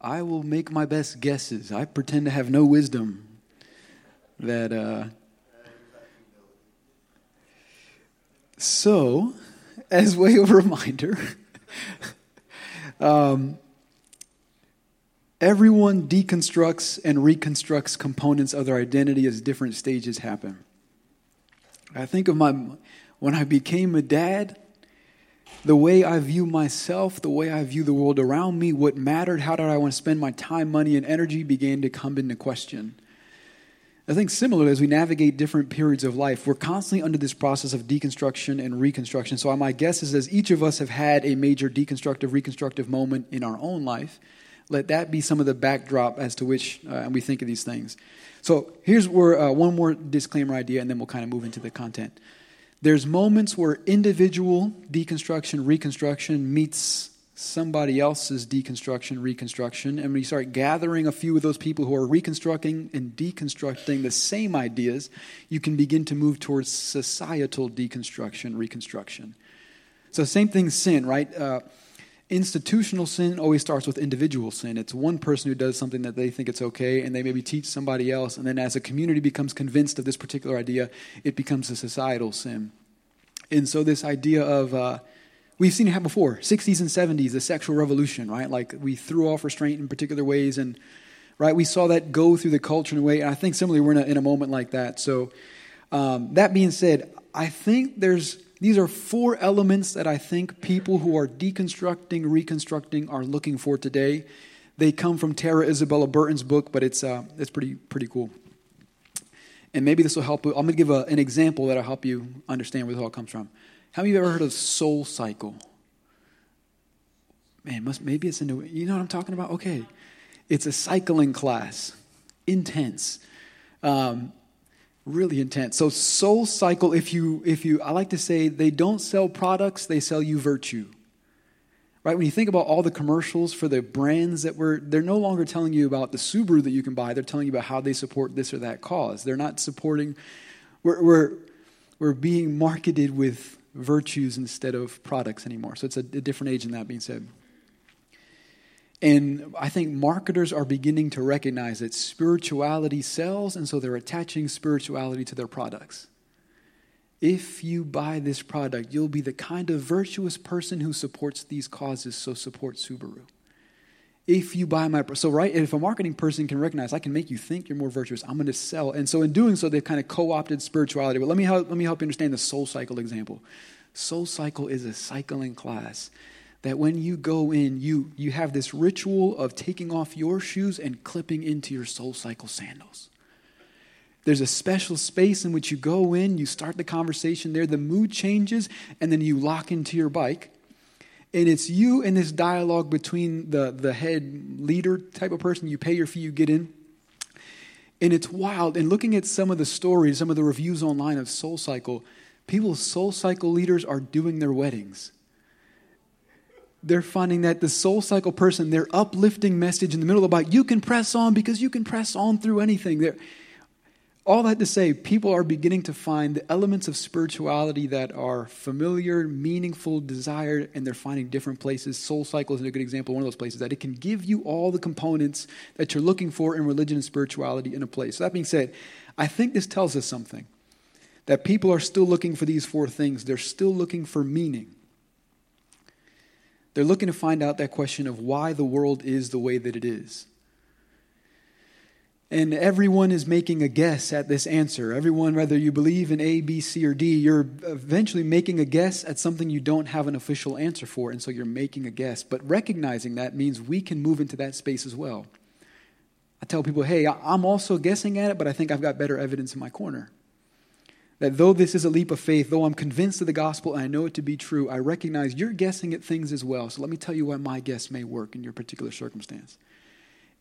I will make my best guesses. I pretend to have no wisdom. That, uh, so, as way of reminder, um, everyone deconstructs and reconstructs components of their identity as different stages happen. I think of my when I became a dad, the way I view myself, the way I view the world around me, what mattered, how did I want to spend my time, money, and energy began to come into question. I think similarly, as we navigate different periods of life, we're constantly under this process of deconstruction and reconstruction. So, my guess is as each of us have had a major deconstructive, reconstructive moment in our own life, let that be some of the backdrop as to which uh, we think of these things. So, here's where uh, one more disclaimer idea, and then we'll kind of move into the content. There's moments where individual deconstruction, reconstruction meets somebody else's deconstruction, reconstruction, and when you start gathering a few of those people who are reconstructing and deconstructing the same ideas, you can begin to move towards societal deconstruction, reconstruction. So, same thing, sin, right? Uh, institutional sin always starts with individual sin. It's one person who does something that they think it's okay, and they maybe teach somebody else, and then as a community becomes convinced of this particular idea, it becomes a societal sin. And so, this idea of uh, we've seen it happen before 60s and 70s, the sexual revolution, right? Like we threw off restraint in particular ways, and right, we saw that go through the culture in a way. And I think similarly, we're in a, in a moment like that. So, um, that being said, I think there's these are four elements that I think people who are deconstructing, reconstructing are looking for today. They come from Tara Isabella Burton's book, but it's, uh, it's pretty, pretty cool. And maybe this will help. I'm going to give a, an example that'll help you understand where this all comes from. How many of you ever heard of Soul Cycle? Man, must, maybe it's new, you know what I'm talking about? Okay. It's a cycling class, intense. Um, really intense. So Soul Cycle, if you if you I like to say they don't sell products, they sell you virtue. Right? When you think about all the commercials for the brands that were they're no longer telling you about the Subaru that you can buy, they're telling you about how they support this or that cause. They're not supporting we're we're, we're being marketed with virtues instead of products anymore. So it's a, a different age in that being said. And I think marketers are beginning to recognize that spirituality sells, and so they're attaching spirituality to their products. If you buy this product, you'll be the kind of virtuous person who supports these causes, so support Subaru. If you buy my so right, if a marketing person can recognize I can make you think you're more virtuous, I'm going to sell. And so in doing so, they've kind of co-opted spirituality. But let me help, let me help you understand the soul cycle example. Soul cycle is a cycling class that when you go in, you, you have this ritual of taking off your shoes and clipping into your soul cycle sandals. There's a special space in which you go in, you start the conversation there, the mood changes, and then you lock into your bike. And it's you and this dialogue between the, the head leader type of person, you pay your fee, you get in. And it's wild. And looking at some of the stories, some of the reviews online of Soul Cycle, people's Soul Cycle leaders are doing their weddings they're finding that the soul cycle person, their uplifting message in the middle about you can press on because you can press on through anything. They're, all that to say, people are beginning to find the elements of spirituality that are familiar, meaningful, desired, and they're finding different places. Soul Cycle is a good example, one of those places that it can give you all the components that you're looking for in religion and spirituality in a place. So that being said, I think this tells us something that people are still looking for these four things. They're still looking for meaning. They're looking to find out that question of why the world is the way that it is. And everyone is making a guess at this answer. Everyone, whether you believe in A, B, C, or D, you're eventually making a guess at something you don't have an official answer for. And so you're making a guess. But recognizing that means we can move into that space as well. I tell people, hey, I'm also guessing at it, but I think I've got better evidence in my corner. That though this is a leap of faith, though I'm convinced of the gospel and I know it to be true, I recognize you're guessing at things as well. So let me tell you why my guess may work in your particular circumstance.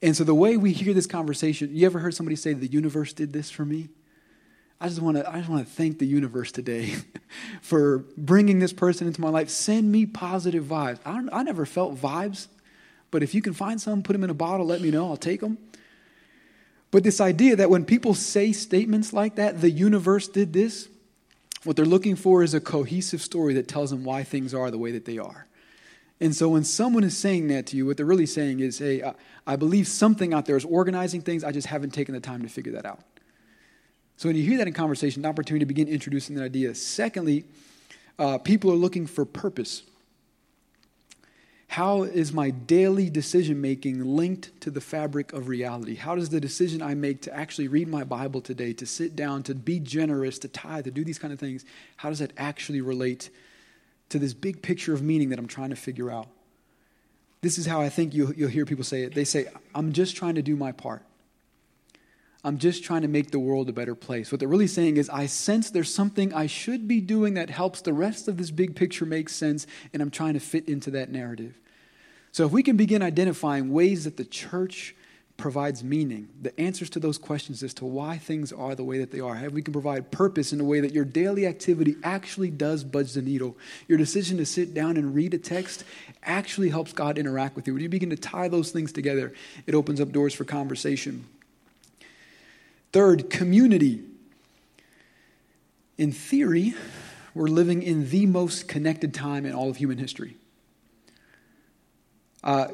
And so the way we hear this conversation, you ever heard somebody say, The universe did this for me? I just want to I just want to thank the universe today for bringing this person into my life. Send me positive vibes. I, I never felt vibes, but if you can find some, put them in a bottle, let me know. I'll take them. But this idea that when people say statements like that, the universe did this, what they're looking for is a cohesive story that tells them why things are the way that they are. And so when someone is saying that to you, what they're really saying is, hey, I, believe something out there is organizing things, I just haven't taken the time to figure that out. So when you hear that in conversation, an opportunity to begin introducing that idea. Secondly, uh, people are looking for purpose. How is my daily decision making linked to the fabric of reality? How does the decision I make to actually read my Bible today, to sit down, to be generous, to tithe, to do these kind of things, how does that actually relate to this big picture of meaning that I'm trying to figure out? This is how I think you'll, you'll hear people say it. They say, I'm just trying to do my part. I'm just trying to make the world a better place. What they're really saying is, I sense there's something I should be doing that helps the rest of this big picture make sense, and I'm trying to fit into that narrative. So, if we can begin identifying ways that the church provides meaning, the answers to those questions as to why things are the way that they are, we can provide purpose in a way that your daily activity actually does budge the needle. Your decision to sit down and read a text actually helps God interact with you. When you begin to tie those things together, it opens up doors for conversation. Third, community. In theory, we're living in the most connected time in all of human history. Uh,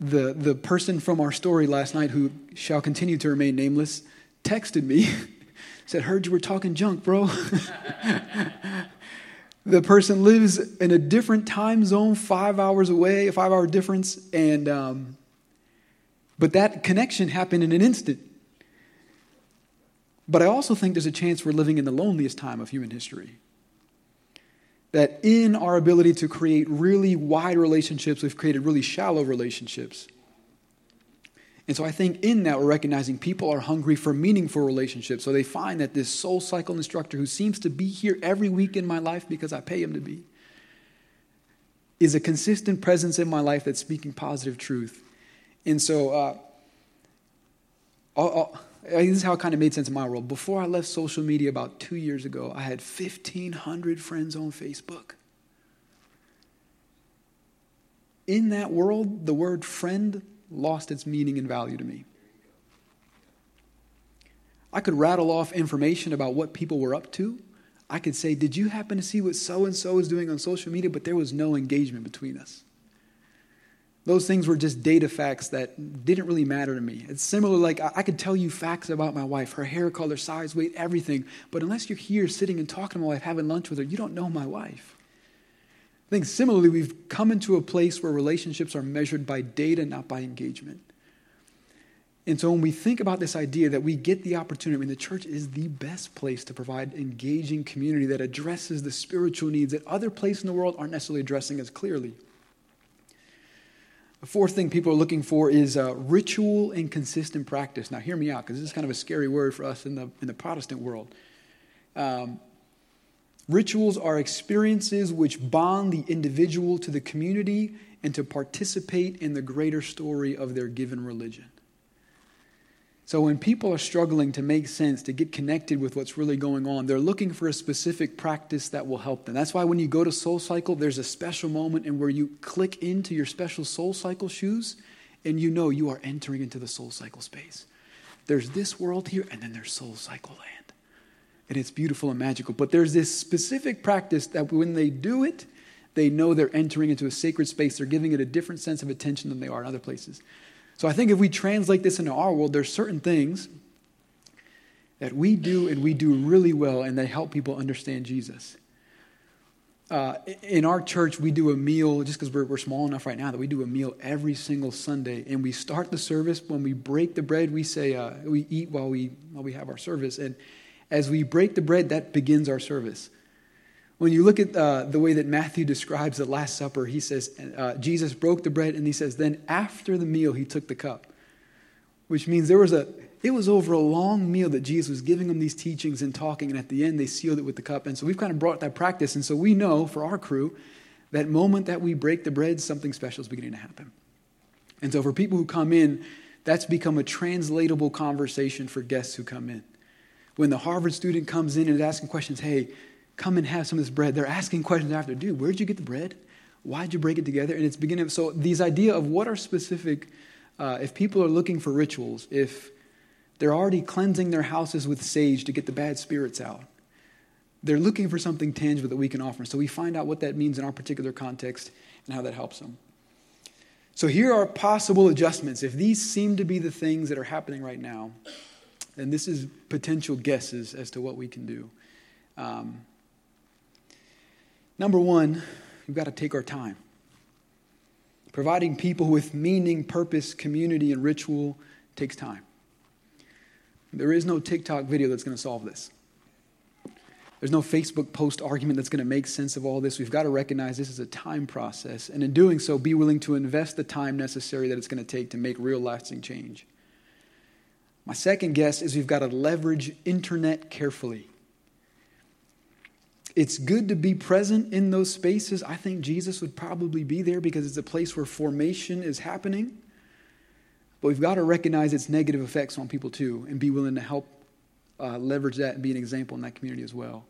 the, the person from our story last night, who shall continue to remain nameless, texted me, said, Heard you were talking junk, bro. the person lives in a different time zone, five hours away, a five hour difference, and um, but that connection happened in an instant. But I also think there's a chance we're living in the loneliest time of human history. That in our ability to create really wide relationships, we've created really shallow relationships. And so I think in that, we're recognizing people are hungry for meaningful relationships. So they find that this soul cycle instructor who seems to be here every week in my life because I pay him to be is a consistent presence in my life that's speaking positive truth. And so, uh, I'll, I'll, Uh, this is how it kind of made sense in my world. Before I left social media about two years ago, I had 1,500 friends on Facebook. In that world, the word friend lost its meaning and value to me. I could rattle off information about what people were up to. I could say, Did you happen to see what so and so is doing on social media? But there was no engagement between us. Those things were just data facts that didn't really matter to me. It's similar, like I could tell you facts about my wife, her hair color, size, weight, everything. But unless you're here sitting and talking to my wife, having lunch with her, you don't know my wife. I think similarly, we've come into a place where relationships are measured by data, not by engagement. And so when we think about this idea that we get the opportunity, I mean, the church is the best place to provide engaging community that addresses the spiritual needs that other places in the world aren't necessarily addressing as clearly. The fourth thing people are looking for is uh, ritual and consistent practice. Now, hear me out, because this is kind of a scary word for us in the, in the Protestant world. Um, rituals are experiences which bond the individual to the community and to participate in the greater story of their given religion. So when people are struggling to make sense, to get connected with what's really going on, they're looking for a specific practice that will help them. That's why when you go to Soul Cycle, there's a special moment in where you click into your special Soul Cycle shoes and you know you are entering into the Soul Cycle space. There's this world here and then there's Soul Cycle land. And it's beautiful and magical. But there's this specific practice that when they do it, they know they're entering into a sacred space. They're giving it a different sense of attention than they are in other places. So I think if we translate this into our world, there's certain things that we do and we do really well and they help people understand Jesus. Uh, in our church, we do a meal, just because we're, we're small enough right now, that we do a meal every single Sunday. And we start the service, when we break the bread, we say, uh, we eat while we, while we have our service. And as we break the bread, that begins our service. When you look at uh, the way that Matthew describes the Last Supper, he says, uh, Jesus broke the bread and he says, then after the meal, he took the cup. Which means there was a, it was over a long meal that Jesus was giving them these teachings and talking, and at the end, they sealed it with the cup. And so we've kind of brought that practice. And so we know for our crew, that moment that we break the bread, something special is beginning to happen. And so for people who come in, that's become a translatable conversation for guests who come in. When the Harvard student comes in and is asking questions, hey, come and have some of this bread. They're asking questions after, dude, where'd you get the bread? Why'd you break it together? And it's beginning. So these idea of what are specific, uh, if people are looking for rituals, if they're already cleansing their houses with sage to get the bad spirits out, they're looking for something tangible that we can offer. So we find out what that means in our particular context, and how that helps them. So here are possible adjustments. If these seem to be the things that are happening right now, then this is potential guesses as to what we can do. Um, number one, we've got to take our time. Providing people with meaning, purpose, community, and ritual takes time. There is no TikTok video that's going to solve this. There's no Facebook post argument that's going to make sense of all this. We've got to recognize this is a time process, and in doing so, be willing to invest the time necessary that it's going to take to make real lasting change. My second guess is we've got to leverage internet carefully. It's good to be present in those spaces. I think Jesus would probably be there because it's a place where formation is happening. But we've got to recognize its negative effects on people too and be willing to help uh, leverage that and be an example in that community as well.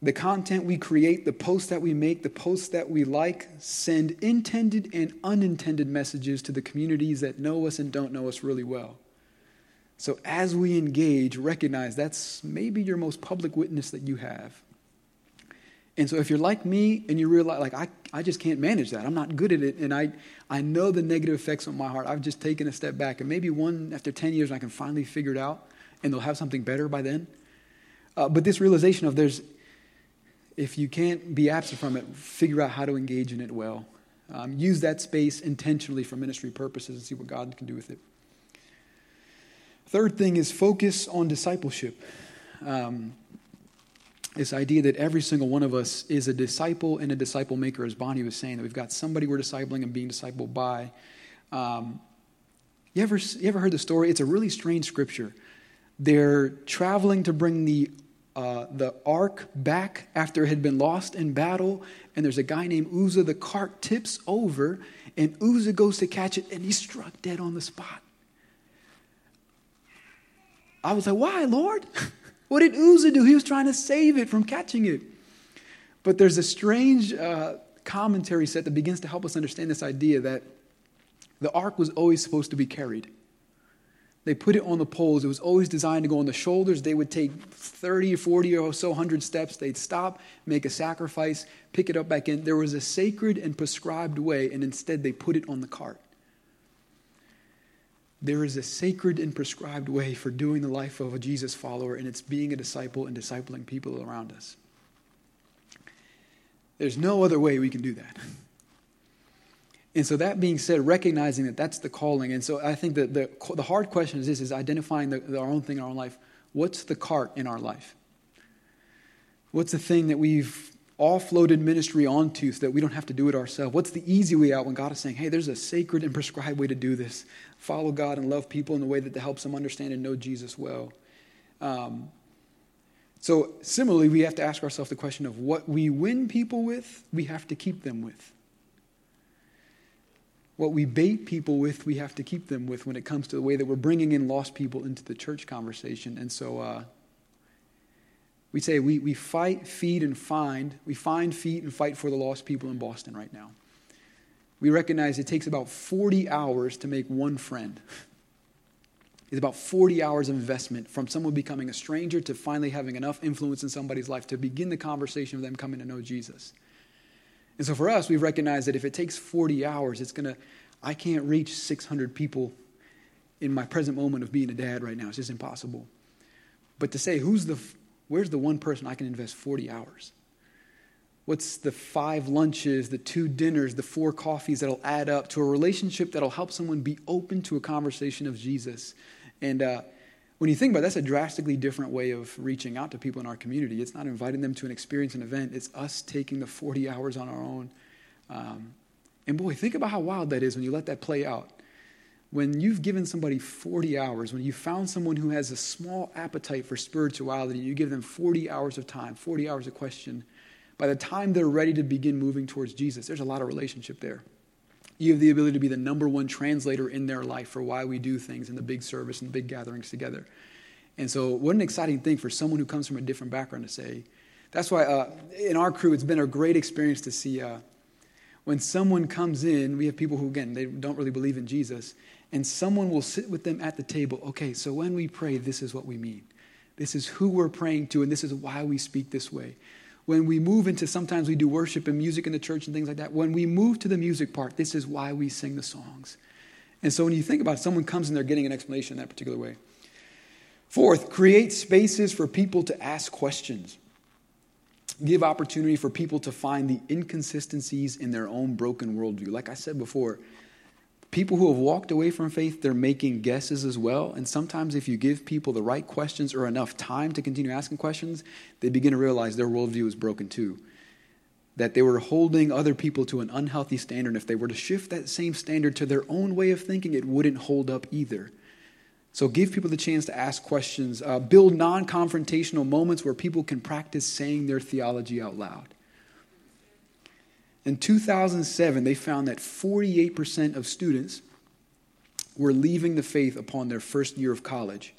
The content we create, the posts that we make, the posts that we like send intended and unintended messages to the communities that know us and don't know us really well. So as we engage, recognize that's maybe your most public witness that you have. And so if you're like me and you realize, like, I, I just can't manage that, I'm not good at it, and I, I know the negative effects on my heart, I've just taken a step back. And maybe one, after 10 years, I can finally figure it out and they'll have something better by then. Uh, but this realization of there's, if you can't be absent from it, figure out how to engage in it well. Um, use that space intentionally for ministry purposes and see what God can do with it. Third thing is focus on discipleship. Um, this idea that every single one of us is a disciple and a disciple maker, as Bonnie was saying, that we've got somebody we're discipling and being discipled by. Um, you, ever, you ever heard the story? It's a really strange scripture. They're traveling to bring the, uh, the ark back after it had been lost in battle, and there's a guy named Uzzah. The cart tips over, and Uzzah goes to catch it, and he's struck dead on the spot. I was like, why, Lord? what did Uzzah do? He was trying to save it from catching it. But there's a strange uh, commentary set that begins to help us understand this idea that the ark was always supposed to be carried. They put it on the poles. It was always designed to go on the shoulders. They would take 30 or 40 or so hundred steps. They'd stop, make a sacrifice, pick it up back in. There was a sacred and prescribed way, and instead they put it on the cart. There is a sacred and prescribed way for doing the life of a Jesus follower, and it's being a disciple and discipling people around us. There's no other way we can do that. And so that being said, recognizing that that's the calling. And so I think that the, the hard question is this, is identifying the, the, our own thing in our own life. What's the cart in our life? What's the thing that we've offloaded ministry onto so that we don't have to do it ourselves? What's the easy way out when God is saying, hey, there's a sacred and prescribed way to do this? Follow God and love people in the way that helps them understand and know Jesus well. Um, so, similarly, we have to ask ourselves the question of what we win people with, we have to keep them with. What we bait people with, we have to keep them with when it comes to the way that we're bringing in lost people into the church conversation. And so uh, we say we, we fight, feed, and find. We find, feed, and fight for the lost people in Boston right now. We recognize it takes about 40 hours to make one friend. It's about 40 hours of investment from someone becoming a stranger to finally having enough influence in somebody's life to begin the conversation of them coming to know Jesus. And so for us, we've recognized that if it takes 40 hours, it's going to, I can't reach 600 people in my present moment of being a dad right now. It's just impossible. But to say, who's the, where's the one person I can invest 40 hours? What's the five lunches, the two dinners, the four coffees that'll add up to a relationship that'll help someone be open to a conversation of Jesus? And, uh, when you think about it, that's a drastically different way of reaching out to people in our community. It's not inviting them to an experience, an event. It's us taking the 40 hours on our own. Um, and boy, think about how wild that is when you let that play out. When you've given somebody 40 hours, when you found someone who has a small appetite for spirituality, you give them 40 hours of time, 40 hours of question. By the time they're ready to begin moving towards Jesus, there's a lot of relationship there. You have the ability to be the number one translator in their life for why we do things in the big service and the big gatherings together. And so, what an exciting thing for someone who comes from a different background to say. That's why uh, in our crew, it's been a great experience to see uh, when someone comes in, we have people who, again, they don't really believe in Jesus, and someone will sit with them at the table. Okay, so when we pray, this is what we mean. This is who we're praying to, and this is why we speak this way. when we move into sometimes we do worship and music in the church and things like that. When we move to the music part, this is why we sing the songs. And so when you think about it, someone comes and they're getting an explanation in that particular way. Fourth, create spaces for people to ask questions. Give opportunity for people to find the inconsistencies in their own broken worldview. Like I said before, people who have walked away from faith, they're making guesses as well. And sometimes, if you give people the right questions or enough time to continue asking questions, they begin to realize their worldview is broken too. That they were holding other people to an unhealthy standard. If they were to shift that same standard to their own way of thinking, it wouldn't hold up either. So, give people the chance to ask questions. Uh, build non confrontational moments where people can practice saying their theology out loud. In 2007, they found that 48% of students were leaving the faith upon their first year of college.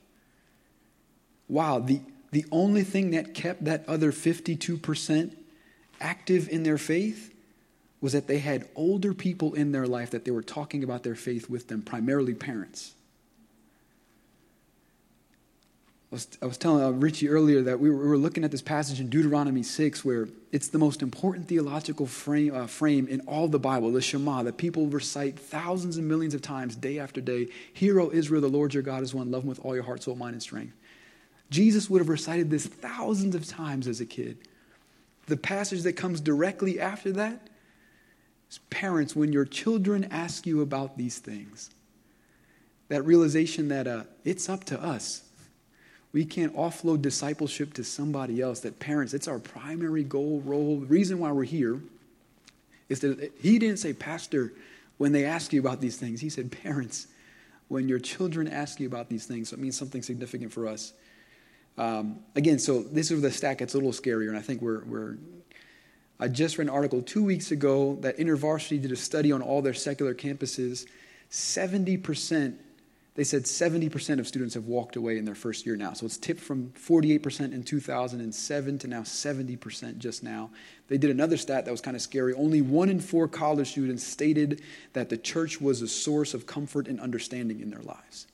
Wow, the, the only thing that kept that other 52% active in their faith was that they had older people in their life that they were talking about their faith with them, primarily parents. I was, I was telling uh, Richie earlier that we were, we were, looking at this passage in Deuteronomy 6 where it's the most important theological frame, uh, frame in all the Bible, the Shema, that people recite thousands and millions of times, day after day. Hear, O Israel, the Lord your God is one. Love him with all your heart, soul, mind, and strength. Jesus would have recited this thousands of times as a kid. The passage that comes directly after that is parents, when your children ask you about these things, that realization that uh, it's up to us we can't offload discipleship to somebody else. That parents, it's our primary goal, role. The reason why we're here is that he didn't say, Pastor, when they ask you about these things. He said, Parents, when your children ask you about these things. So it means something significant for us. Um, again, so this is the stack It's a little scarier, and I think we're, we're. I just read an article two weeks ago that InterVarsity did a study on all their secular campuses. 70% they said 70% of students have walked away in their first year now. So it's tipped from 48% in 2007 to now 70% just now. They did another stat that was kind of scary. Only one in four college students stated that the church was a source of comfort and understanding in their lives.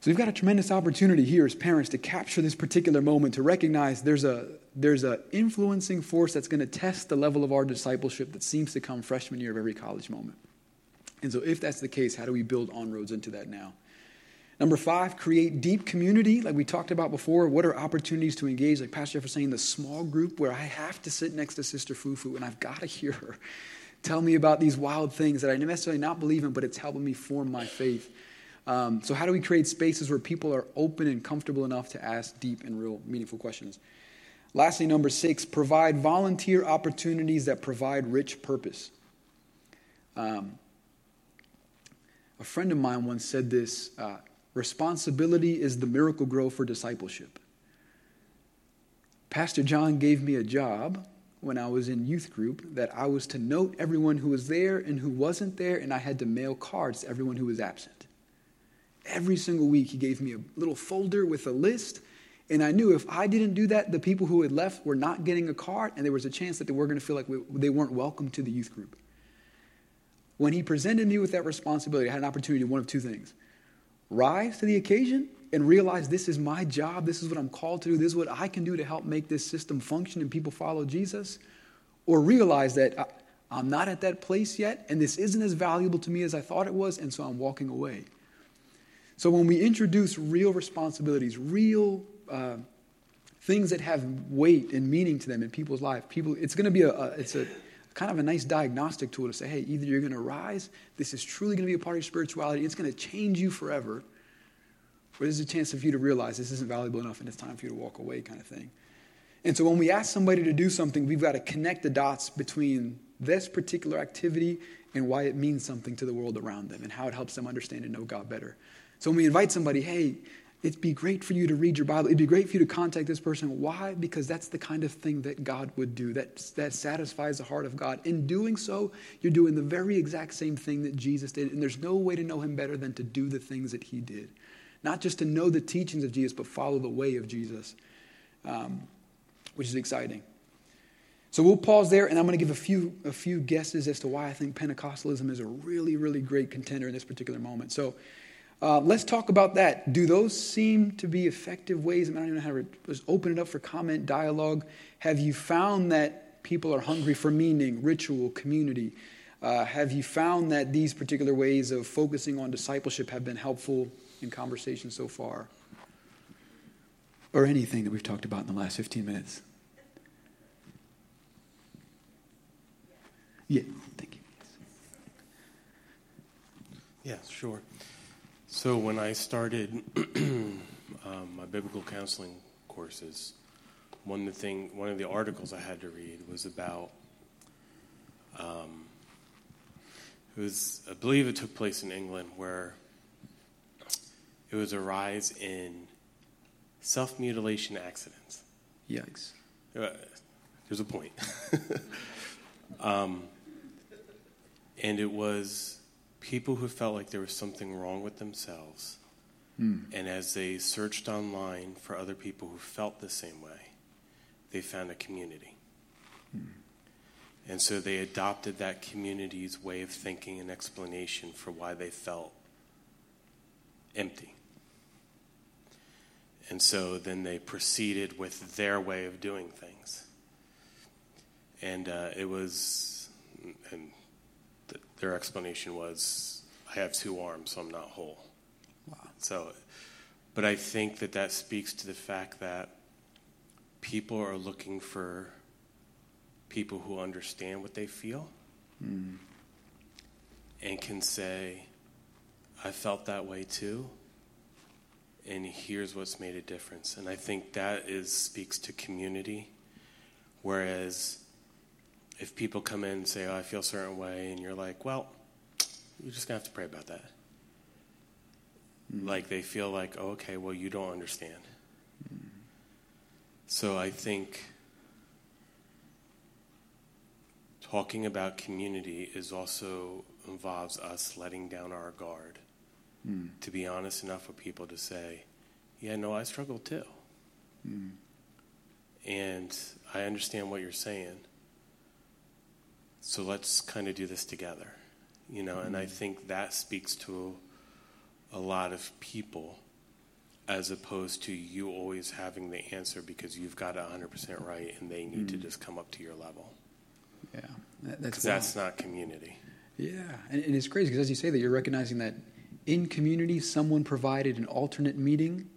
So we've got a tremendous opportunity here as parents to capture this particular moment, to recognize there's a there's an influencing force that's going to test the level of our discipleship that seems to come freshman year of every college moment. And so, if that's the case, how do we build on-roads into that now? Number five, create deep community, like we talked about before. What are opportunities to engage? Like Pastor Jeff was saying, the small group where I have to sit next to Sister Fufu and I've got to hear her tell me about these wild things that I necessarily not believe in, but it's helping me form my faith. Um, so, how do we create spaces where people are open and comfortable enough to ask deep and real, meaningful questions? Lastly, number six, provide volunteer opportunities that provide rich purpose. Um, a friend of mine once said this uh, responsibility is the Miracle-Gro for discipleship. Pastor John gave me a job when I was in youth group that I was to note everyone who was there and who wasn't there, and I had to mail cards to everyone who was absent. Every single week, he gave me a little folder with a list, and I knew if I didn't do that, the people who had left were not getting a card, and there was a chance that they were going to feel like we, they weren't welcome to the youth group. When he presented me with that responsibility, I had an opportunity to one of two things rise to the occasion and realize this is my job, this is what I'm called to do, this is what I can do to help make this system function and people follow Jesus, or realize that I, am not at that place yet and this isn't as valuable to me as I thought it was, and so I'm walking away. So when we introduce real responsibilities, real uh, things that have weight and meaning to them in people's life, people, it's going to be a, a it's a kind of a nice diagnostic tool to say, hey, either you're going to rise, this is truly going to be a part of your spirituality, it's going to change you forever, or there's a chance for you to realize this isn't valuable enough and it's time for you to walk away, kind of thing. And so when we ask somebody to do something, we've got to connect the dots between this particular activity and why it means something to the world around them and how it helps them understand and know God better. So when we invite somebody, hey, It'd be great for you to read your Bible. It'd be great for you to contact this person. Why? Because that's the kind of thing that God would do, that, that satisfies the heart of God. In doing so, you're doing the very exact same thing that Jesus did. And there's no way to know him better than to do the things that he did. Not just to know the teachings of Jesus, but follow the way of Jesus, um, which is exciting. So we'll pause there, and I'm going to give a few, a few guesses as to why I think Pentecostalism is a really, really great contender in this particular moment. So, Uh, let's talk about that. Do those seem to be effective ways? I, mean, I don't even know how to just open it up for comment, dialogue. Have you found that people are hungry for meaning, ritual, community? Uh, have you found that these particular ways of focusing on discipleship have been helpful in conversation so far? Or anything that we've talked about in the last 15 minutes? Yeah, thank you. Yeah, sure. So when I started um, my biblical counseling courses, one of the thing, one of the articles I had to read was about. Um, it was, I believe, it took place in England, where it was a rise in self mutilation accidents. Yikes! Uh, there's a point. um, and it was people who felt like there was something wrong with themselves. Mm. And as they searched online for other people who felt the same way, they found a community. Mm. And so they adopted that community's way of thinking and explanation for why they felt empty. And so then they proceeded with their way of doing things. And uh, it was, their explanation was, I have two arms, so I'm not whole. Wow. So, but I think that that speaks to the fact that people are looking for people who understand what they feel mm. and can say, I felt that way too, and here's what's made a difference. And I think that is speaks to community, whereas if people come in and say, "Oh, I feel a certain way," and you're like, "Well, you're just gonna have to pray about that." Mm. Like they feel like, oh, "Okay, well, you don't understand." Mm. So I think talking about community is also involves us letting down our guard. Mm. To be honest enough with people to say, "Yeah, no, I struggle too." Mm. And I understand what you're saying so let's kind of do this together you know and i mm-hmm. think that speaks to a lot of people as opposed to you always having the answer because you've got it 100% right and they need mm-hmm. to just come up to your level yeah that, that's that's not community yeah and, and it's crazy because as you say that you're recognizing that in community someone provided an alternate meeting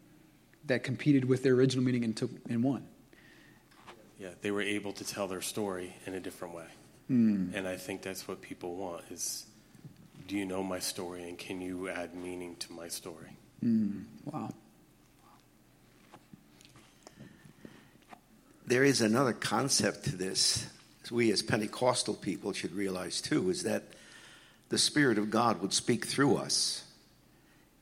that competed with their original meeting and took and won yeah they were able to tell their story in a different way Mm. And I think that's what people want is do you know my story and can you add meaning to my story? Mm. Wow. There is another concept to this. We as Pentecostal people should realize too is that the Spirit of God would speak through us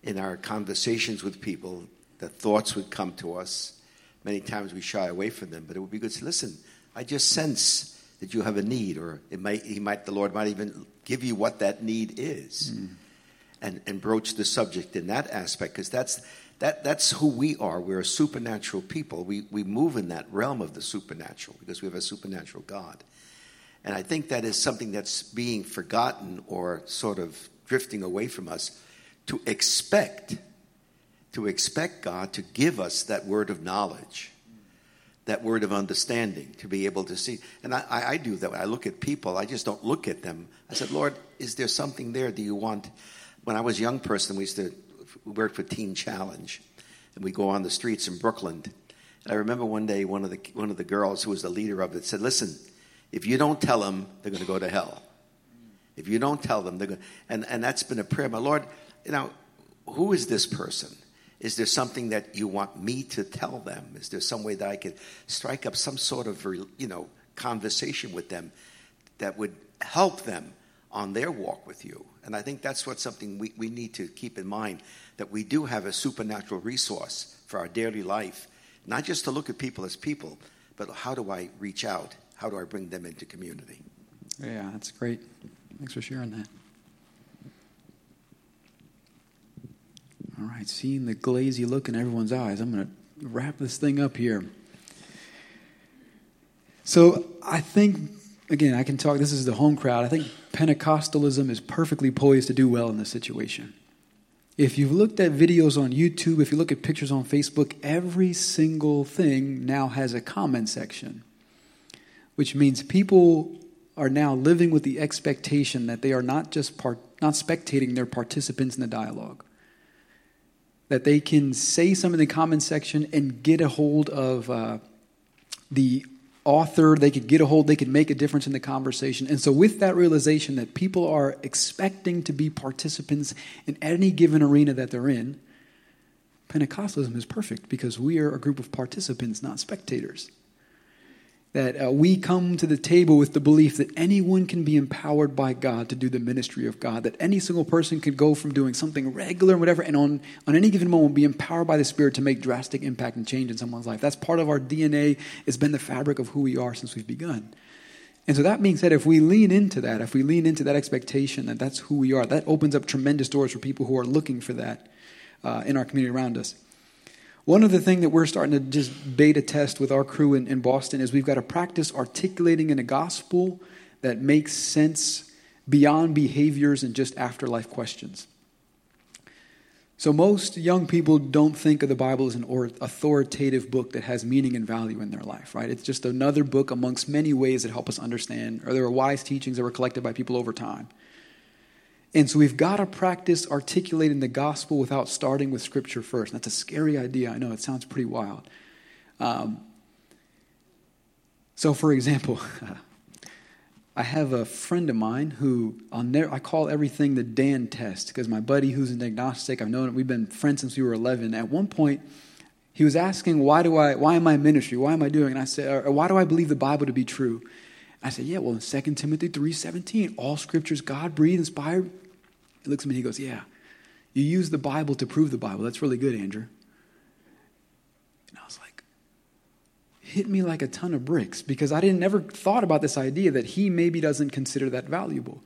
in our conversations with people. The thoughts would come to us. Many times we shy away from them, but it would be good to listen. I just sense that you have a need, or it might, he might, the Lord might even give you what that need is, mm. and and broach the subject in that aspect, because that's that that's who we are. We're a supernatural people. We we move in that realm of the supernatural because we have a supernatural God, and I think that is something that's being forgotten or sort of drifting away from us. To expect, to expect God to give us that word of knowledge that word of understanding to be able to see. And I, I, do that. When I look at people, I just don't look at them. I said, Lord, is there something there? Do you want? When I was a young person, we used to work for Teen Challenge, and we go on the streets in Brooklyn. And I remember one day one of the one of the girls who was the leader of it said, "Listen, if you don't tell them, they're going to go to hell. If you don't tell them, they're going." And and that's been a prayer. My Lord, you know, who is this person? Is there something that you want me to tell them? Is there some way that I could strike up some sort of you know conversation with them that would help them on their walk with you? And I think that's what something we, we need to keep in mind that we do have a supernatural resource for our daily life, not just to look at people as people, but how do I reach out? How do I bring them into community? Yeah, that's great. Thanks for sharing that. All right, seeing the glazy look in everyone's eyes, I'm going to wrap this thing up here. So I think, again, I can talk, this is the home crowd. I think Pentecostalism is perfectly poised to do well in this situation. If you've looked at videos on YouTube, if you look at pictures on Facebook, every single thing now has a comment section, which means people are now living with the expectation that they are not just part, not spectating, they're participants in the dialogue. That they can say something in the comment section and get a hold of uh, the author, they could get a hold, they could make a difference in the conversation. And so, with that realization that people are expecting to be participants in any given arena that they're in, Pentecostalism is perfect because we are a group of participants, not spectators that uh, we come to the table with the belief that anyone can be empowered by God to do the ministry of God, that any single person can go from doing something regular and whatever, and on, on any given moment be empowered by the Spirit to make drastic impact and change in someone's life. That's part of our DNA. It's been the fabric of who we are since we've begun. And so that being said, if we lean into that, if we lean into that expectation that that's who we are, that opens up tremendous doors for people who are looking for that uh, in our community around us. One of the things that we're starting to just beta test with our crew in, in Boston is we've got to practice articulating in a gospel that makes sense beyond behaviors and just afterlife questions. So, most young people don't think of the Bible as an authoritative book that has meaning and value in their life, right? It's just another book amongst many ways that help us understand, or there are wise teachings that were collected by people over time. And so we've got to practice articulating the gospel without starting with scripture first. That's a scary idea. I know it sounds pretty wild. Um, so, for example, I have a friend of mine who I'll never, I call everything the Dan test because my buddy who's an agnostic, I've known him, we've been friends since we were 11. At one point, he was asking, "Why do I? Why am I ministry? Why am I doing?" And I said, "Why do I believe the Bible to be true?" I said, "Yeah, well, in 2 Timothy 3:17, all scriptures God breathed, inspired, he looks at me and he goes, Yeah, you use the Bible to prove the Bible. That's really good, Andrew. And I was like, hit me like a ton of bricks because I didn't ever thought about this idea that he maybe doesn't consider that valuable.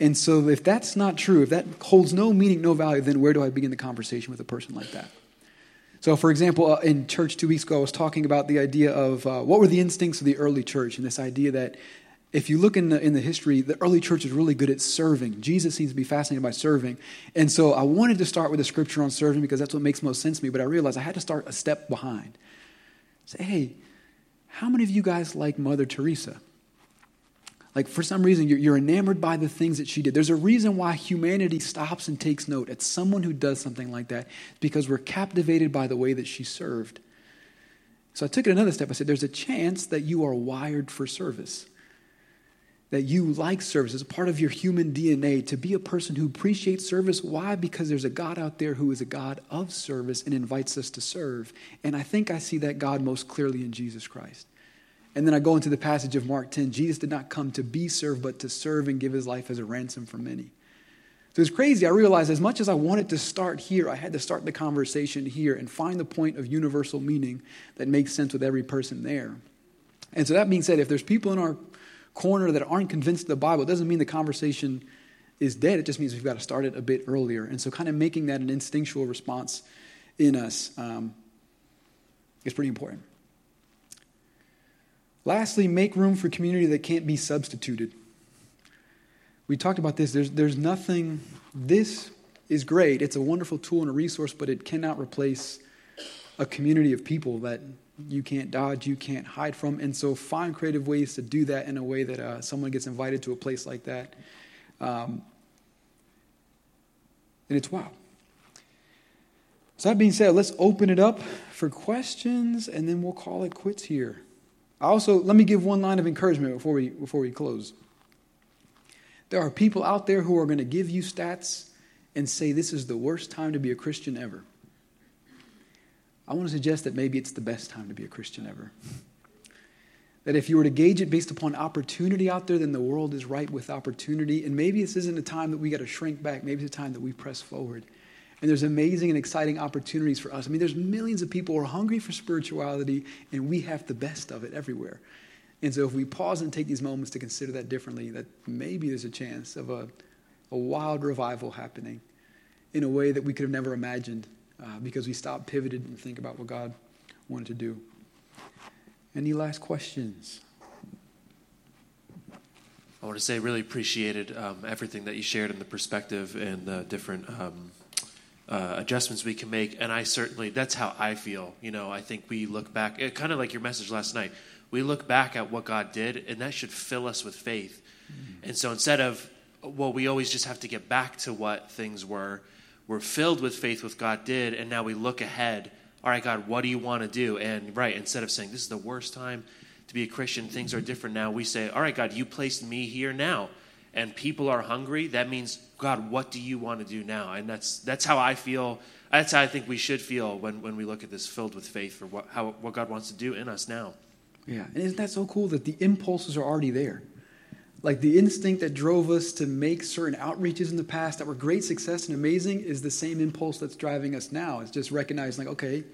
And so if that's not true, if that holds no meaning, no value, then where do I begin the conversation with a person like that? So, for example, uh, in church two weeks ago, I was talking about the idea of uh, what were the instincts of the early church, and this idea that if you look in the, in the history, the early church is really good at serving. Jesus seems to be fascinated by serving. And so I wanted to start with a scripture on serving because that's what makes most sense to me, but I realized I had to start a step behind. Say, hey, how many of you guys like Mother Teresa? Like, for some reason, you're, you're enamored by the things that she did. There's a reason why humanity stops and takes note at someone who does something like that, because we're captivated by the way that she served. So I took it another step. I said, there's a chance that you are wired for service that you like service as part of your human DNA to be a person who appreciates service. Why? Because there's a God out there who is a God of service and invites us to serve. And I think I see that God most clearly in Jesus Christ. And then I go into the passage of Mark 10 Jesus did not come to be served, but to serve and give his life as a ransom for many. So it's crazy. I realized as much as I wanted to start here, I had to start the conversation here and find the point of universal meaning that makes sense with every person there. And so that being said, if there's people in our corner that aren't convinced of the Bible, doesn't mean the conversation is dead. It just means we've got to start it a bit earlier. And so, kind of making that an instinctual response in us um, is pretty important. Lastly, make room for community that can't be substituted. We talked about this. There's, there's nothing, this is great. It's a wonderful tool and a resource, but it cannot replace a community of people that you can't dodge, you can't hide from. And so find creative ways to do that in a way that uh, someone gets invited to a place like that. Um, and it's wow. So, that being said, let's open it up for questions and then we'll call it quits here. Also, let me give one line of encouragement before we, before we close. There are people out there who are going to give you stats and say this is the worst time to be a Christian ever. I want to suggest that maybe it's the best time to be a Christian ever. That if you were to gauge it based upon opportunity out there, then the world is ripe with opportunity. And maybe this isn't a time that we got to shrink back. Maybe it's a time that we press forward. And there's amazing and exciting opportunities for us. I mean, there's millions of people who are hungry for spirituality, and we have the best of it everywhere. And so if we pause and take these moments to consider that differently, that maybe there's a chance of a, a wild revival happening in a way that we could have never imagined uh, because we stopped, pivoted, and think about what God wanted to do. Any last questions? I want to say really appreciated um, everything that you shared in the perspective and the different um, uh, adjustments we can make. And I certainly, that's how I feel. You know, I think we look back, kind of like your message last night. We look back at what God did, and that should fill us with faith. Mm-hmm. And so instead of, well, we always just have to get back to what things were, we're filled with faith with God did, and now we look ahead. All right, God, what do you want to do? And right, instead of saying this is the worst time to be a Christian, things are different now, we say, all right, God, you placed me here now, and people are hungry. That means, God, what do you want to do now? And that's that's how I feel. That's how I think we should feel when, when we look at this filled with faith for what, how, what God wants to do in us now. Yeah, and isn't that so cool that the impulses are already there? Like the instinct that drove us to make certain outreaches in the past that were great success and amazing is the same impulse that's driving us now. It's just recognizing, like, okay,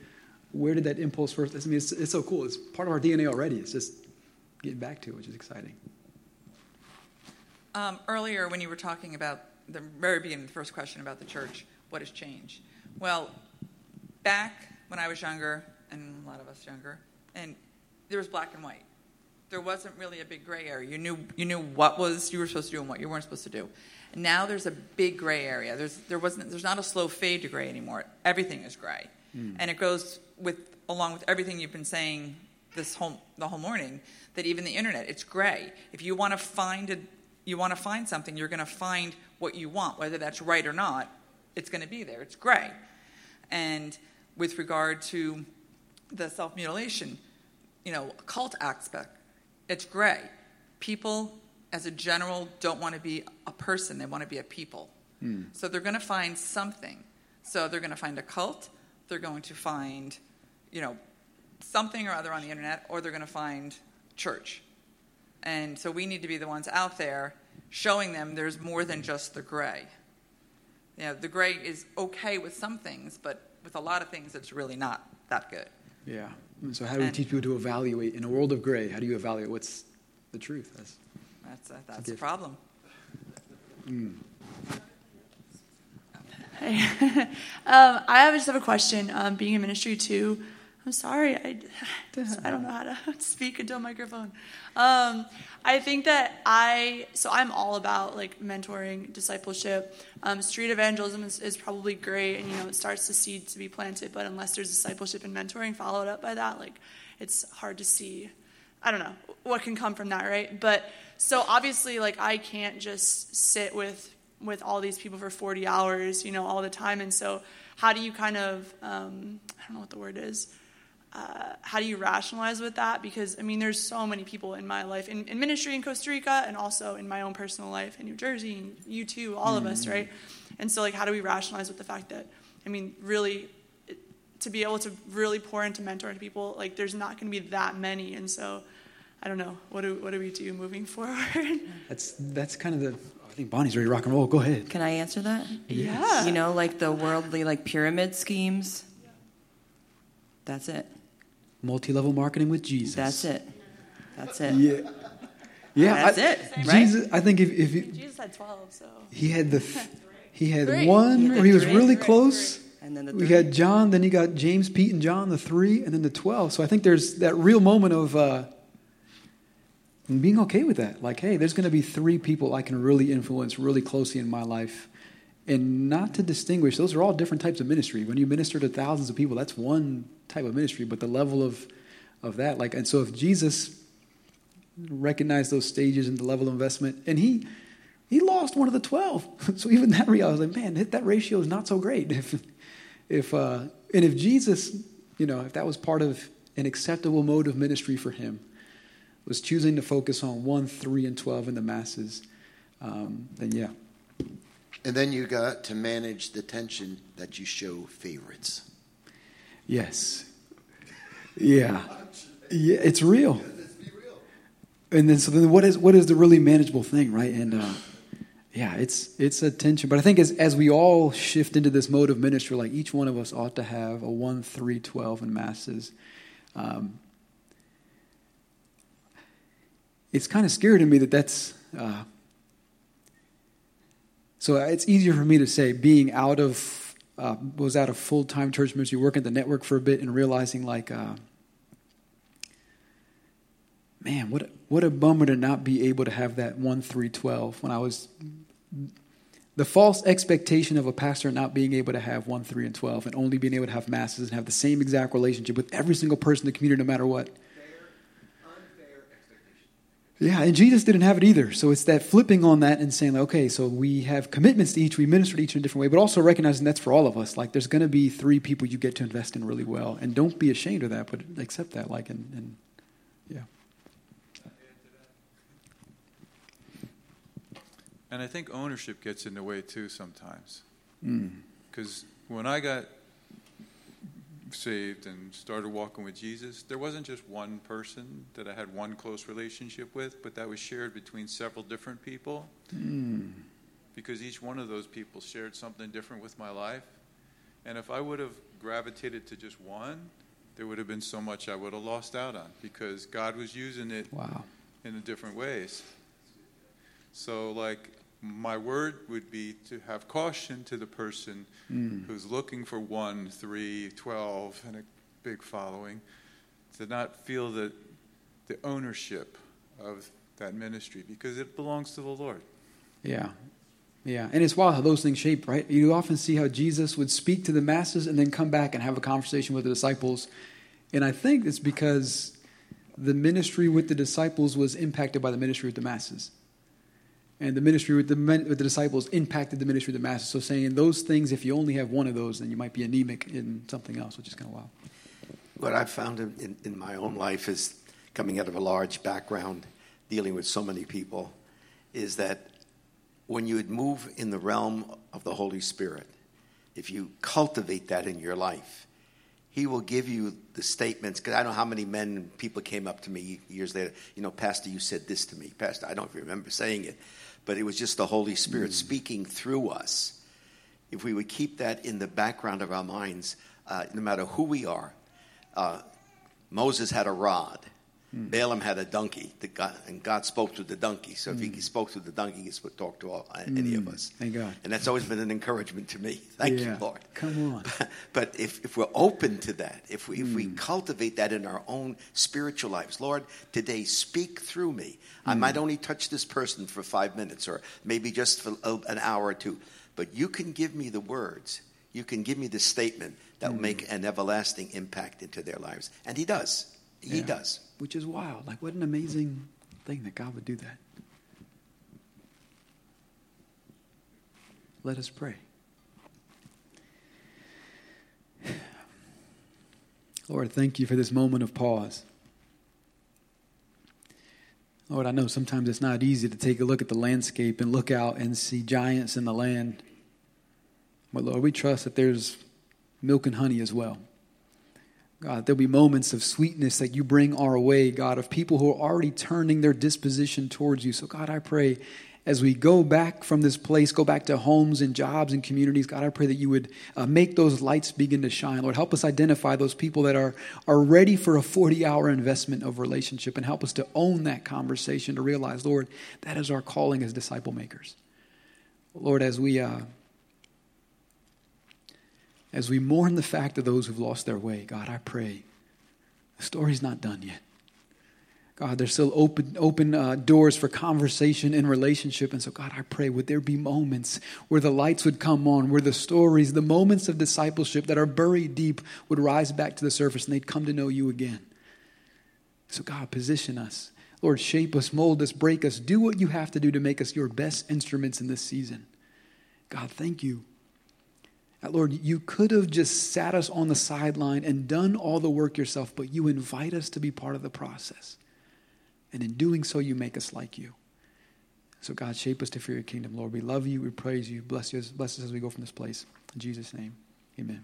where did that impulse first? I mean, it's, it's so cool. It's part of our DNA already. It's just getting back to it, which is exciting. Um, earlier, when you were talking about the very beginning, the first question about the church, what has changed? Well, back when I was younger, and a lot of us younger, and there was black and white there wasn't really a big gray area. You knew you knew what was you were supposed to do and what you weren't supposed to do. Now there's a big gray area. There's there wasn't there's not a slow fade to gray anymore. Everything is gray, mm. and it goes with along with everything you've been saying this whole the whole morning. That even the internet, it's gray. If you want to find a you want to find something, you're going to find what you want, whether that's right or not. It's going to be there. It's gray. And with regard to the self mutilation, you know, cult aspect it's gray. People, as a general, don't want to be a person, they want to be a people. Mm. So they're going to find something. So they're going to find a cult, they're going to find, you know, something or other on the internet, or they're going to find church. And so we need to be the ones out there showing them there's more than just the gray. You know, the gray is okay with some things, but with a lot of things, it's really not that good. Yeah. So how do we teach people to evaluate in a world of gray? How do you evaluate what's the truth? That's that's a, that's a, a problem. Mm. Hey, um, I just have a question. Um, being in ministry too, I'm sorry, I, I don't know how to speak into a microphone. Um, I think that I, so I'm all about like mentoring, discipleship. Um, street evangelism is, is, probably great, and you know it starts the seed to be planted. But unless there's discipleship and mentoring followed up by that, like it's hard to see. I don't know what can come from that, right? But so obviously, like I can't just sit with with all these people for 40 hours, you know, all the time. And so, how do you kind of, um, I don't know what the word is uh, how do you rationalize with that? Because I mean, there's so many people in my life, in, in, ministry in Costa Rica, and also in my own personal life in New Jersey, and you too, all mm-hmm. of us, mm-hmm. right? And so, like, how do we rationalize with the fact that, I mean, really, to be able to really pour into mentoring people, like, there's not going to be that many, and so, I don't know, what do what do we do moving forward? That's that's kind of the. I think Bonnie's ready to rock and roll. Go ahead. Can I answer that? Yeah. You know, like the worldly like pyramid schemes. That's it. Multi-level marketing with Jesus. That's it. That's it. Yeah. Yeah, that's I, it. Right? Jesus, I think if, if he, Jesus had twelve, so he had the he had three. one he had where he was really three. close. And then the we had John, then he got James, Pete, and John, the three, and then the twelve. So I think there's that real moment of uh, being okay with that. Like, hey, there's going to be three people I can really influence really closely in my life, and not to distinguish. Those are all different types of ministry. When you minister to thousands of people, that's one type of ministry, but the level of of that, like, and so if Jesus recognized those stages and the level of investment, and he he lost one of the twelve, so even that reality, like, man, that ratio is not so great. If if uh, and if Jesus, you know, if that was part of an acceptable mode of ministry for him, was choosing to focus on one, three, and twelve in the masses, um, then yeah. And then you got to manage the tension that you show favorites. Yes. Yeah. Yeah, it's real. And then so then what is what is the really manageable thing, right? And uh, yeah, it's it's a tension. But I think as as we all shift into this mode of ministry, like each one of us ought to have a one, three, twelve in masses. Um, it's kind of scary to me that that's. Uh, so it's easier for me to say being out of uh, was out of full time church ministry, working at the network for a bit, and realizing like, uh, man, what what a bummer to not be able to have that one three twelve when I was The false expectation of a pastor not being able to have 1, 3, and 12 and only being able to have masses and have the same exact relationship with every single person in the community no matter what. Yeah, and Jesus didn't have it either. So it's that flipping on that and saying, okay, so we have commitments to each, we minister to each in a different way, but also recognizing that's for all of us. Like there's going to be three people you get to invest in really well. And don't be ashamed of that, but accept that. Like, and, and yeah. And I think ownership gets in the way too sometimes. Mm. Because when I got saved and started walking with Jesus, there wasn't just one person that I had one close relationship with, but that was shared between several different people. Mm. Because each one of those people shared something different with my life. And if I would have gravitated to just one, there would have been so much I would have lost out on because God was using it Wow. in different ways. So, like, my word would be to have caution to the person Mm. who's looking for one, three, twelve, and a big following, to not feel the, the ownership of that ministry because it belongs to the Lord. Yeah. Yeah. And it's wild how those things shape, right? You often see how Jesus would speak to the masses and then come back and have a conversation with the disciples. And I think it's because the ministry with the disciples was impacted by the ministry with the masses. And the ministry with the, men, with the disciples impacted the ministry of the masses. So saying those things, if you only have one of those, then you might be anemic in something else, which is kind of wild. What I've found in, in, my own life is coming out of a large background, dealing with so many people, is that when you move in the realm of the Holy Spirit, if you cultivate that in your life, He will give you the statements. Because I don't know how many men and people came up to me years later, you know, Pastor, you said this to me. Pastor, I don't remember saying it, but it was just the Holy Spirit speaking through us. If we would keep that in the background of our minds, uh, no matter who we are, uh, Moses had a rod. Balaam had a donkey, God, and God spoke to the donkey. So if he spoke to the donkey, he could talk to all, any of us. Thank God. And that's always been an encouragement to me. Thank Yeah. you, Lord. Come on. But if, if we're open to that, if we, if we Hmm. cultivate that in our own spiritual lives, Lord, today speak through me. Hmm. I might only touch this person for five minutes or maybe just for an hour or two, but you can give me the words. You can give me the statement that Hmm. will make an everlasting impact into their lives. And He does. He Yeah. does. Which is wild. Like, what an amazing thing that God would do that. Let us pray. Lord, thank you for this moment of pause. Lord, I know sometimes it's not easy to take a look at the landscape and look out and see giants in the land. But Lord, we trust that there's milk and honey as well. God, there'll be moments of sweetness that you bring our way, God, of people who are already turning their disposition towards you. So, God, I pray as we go back from this place, go back to homes and jobs and communities, God, I pray that you would uh, make those lights begin to shine. Lord, help us identify those people that are, are ready for a 40 hour investment of relationship and help us to own that conversation to realize, Lord, that is our calling as disciple makers. Lord, as we. Uh, as we mourn the fact of those who've lost their way, God, I pray the story's not done yet. God, there's still open, open uh, doors for conversation and relationship. And so, God, I pray, would there be moments where the lights would come on, where the stories, the moments of discipleship that are buried deep would rise back to the surface and they'd come to know you again. So, God, position us. Lord, shape us, mold us, break us. Do what you have to do to make us your best instruments in this season. God, thank you. Lord, you could have just sat us on the sideline and done all the work yourself, but you invite us to be part of the process. And in doing so, you make us like you. So, God, shape us to fear your kingdom, Lord. We love you. We praise you. Bless, you, bless us as we go from this place. In Jesus' name, amen.